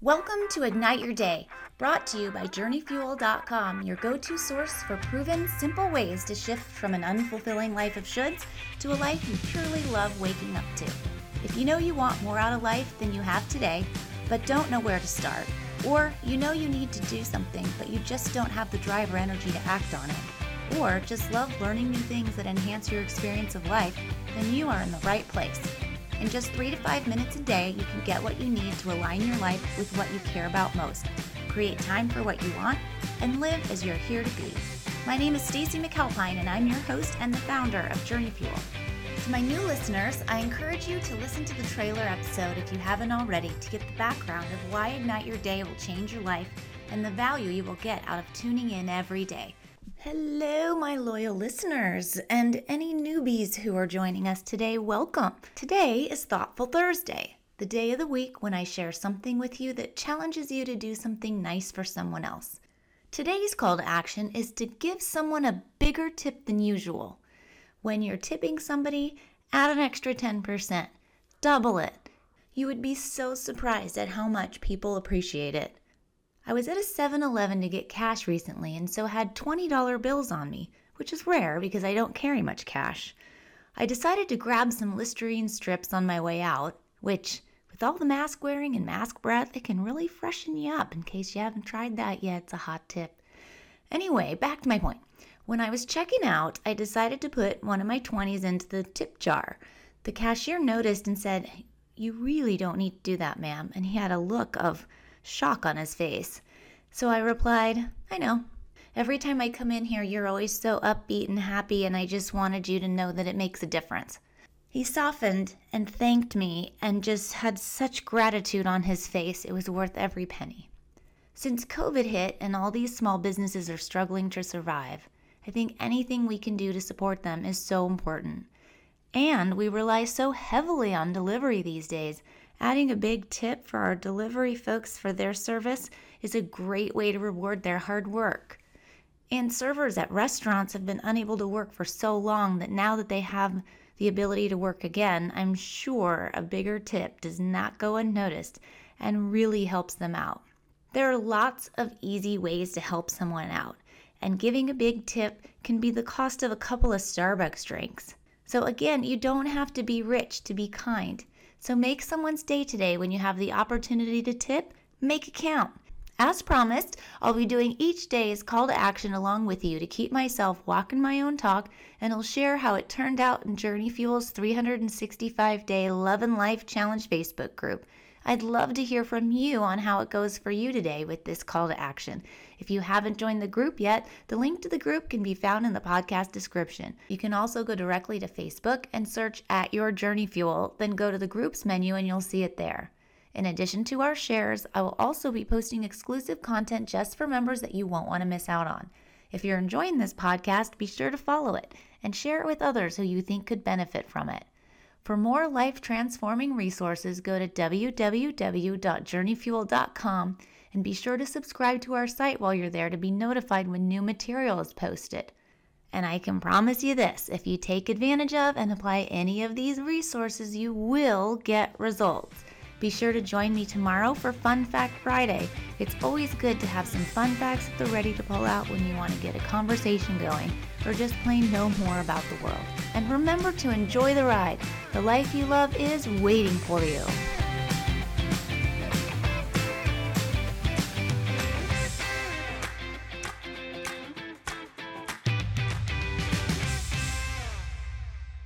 Welcome to Ignite Your Day, brought to you by JourneyFuel.com, your go to source for proven, simple ways to shift from an unfulfilling life of shoulds to a life you purely love waking up to. If you know you want more out of life than you have today, but don't know where to start, or you know you need to do something, but you just don't have the drive or energy to act on it, or just love learning new things that enhance your experience of life, then you are in the right place. In just three to five minutes a day, you can get what you need to align your life with what you care about most, create time for what you want, and live as you're here to be. My name is Stacy McAlpine, and I'm your host and the founder of Journey Fuel. To my new listeners, I encourage you to listen to the trailer episode if you haven't already to get the background of why Ignite Your Day will change your life and the value you will get out of tuning in every day. Hello, my loyal listeners, and any newbies who are joining us today, welcome. Today is Thoughtful Thursday, the day of the week when I share something with you that challenges you to do something nice for someone else. Today's call to action is to give someone a bigger tip than usual. When you're tipping somebody, add an extra 10%, double it. You would be so surprised at how much people appreciate it. I was at a 7 Eleven to get cash recently and so had $20 bills on me, which is rare because I don't carry much cash. I decided to grab some Listerine strips on my way out, which, with all the mask wearing and mask breath, it can really freshen you up in case you haven't tried that yet. It's a hot tip. Anyway, back to my point. When I was checking out, I decided to put one of my 20s into the tip jar. The cashier noticed and said, You really don't need to do that, ma'am. And he had a look of, shock on his face. So I replied, I know. Every time I come in here, you're always so upbeat and happy, and I just wanted you to know that it makes a difference. He softened and thanked me and just had such gratitude on his face, it was worth every penny. Since COVID hit and all these small businesses are struggling to survive, I think anything we can do to support them is so important. And we rely so heavily on delivery these days Adding a big tip for our delivery folks for their service is a great way to reward their hard work. And servers at restaurants have been unable to work for so long that now that they have the ability to work again, I'm sure a bigger tip does not go unnoticed and really helps them out. There are lots of easy ways to help someone out, and giving a big tip can be the cost of a couple of Starbucks drinks. So, again, you don't have to be rich to be kind. So make someone's day today when you have the opportunity to tip, make it count. As promised, I'll be doing each day's call to action along with you to keep myself walking my own talk, and I'll share how it turned out in Journey Fuel's 365 day Love and Life Challenge Facebook group. I'd love to hear from you on how it goes for you today with this call to action. If you haven't joined the group yet, the link to the group can be found in the podcast description. You can also go directly to Facebook and search at Your Journey Fuel, then go to the groups menu and you'll see it there. In addition to our shares, I will also be posting exclusive content just for members that you won't want to miss out on. If you're enjoying this podcast, be sure to follow it and share it with others who you think could benefit from it. For more life transforming resources, go to www.journeyfuel.com and be sure to subscribe to our site while you're there to be notified when new material is posted. And I can promise you this if you take advantage of and apply any of these resources, you will get results. Be sure to join me tomorrow for Fun Fact Friday. It's always good to have some fun facts at the ready to pull out when you want to get a conversation going or just plain know more about the world. And remember to enjoy the ride. The life you love is waiting for you.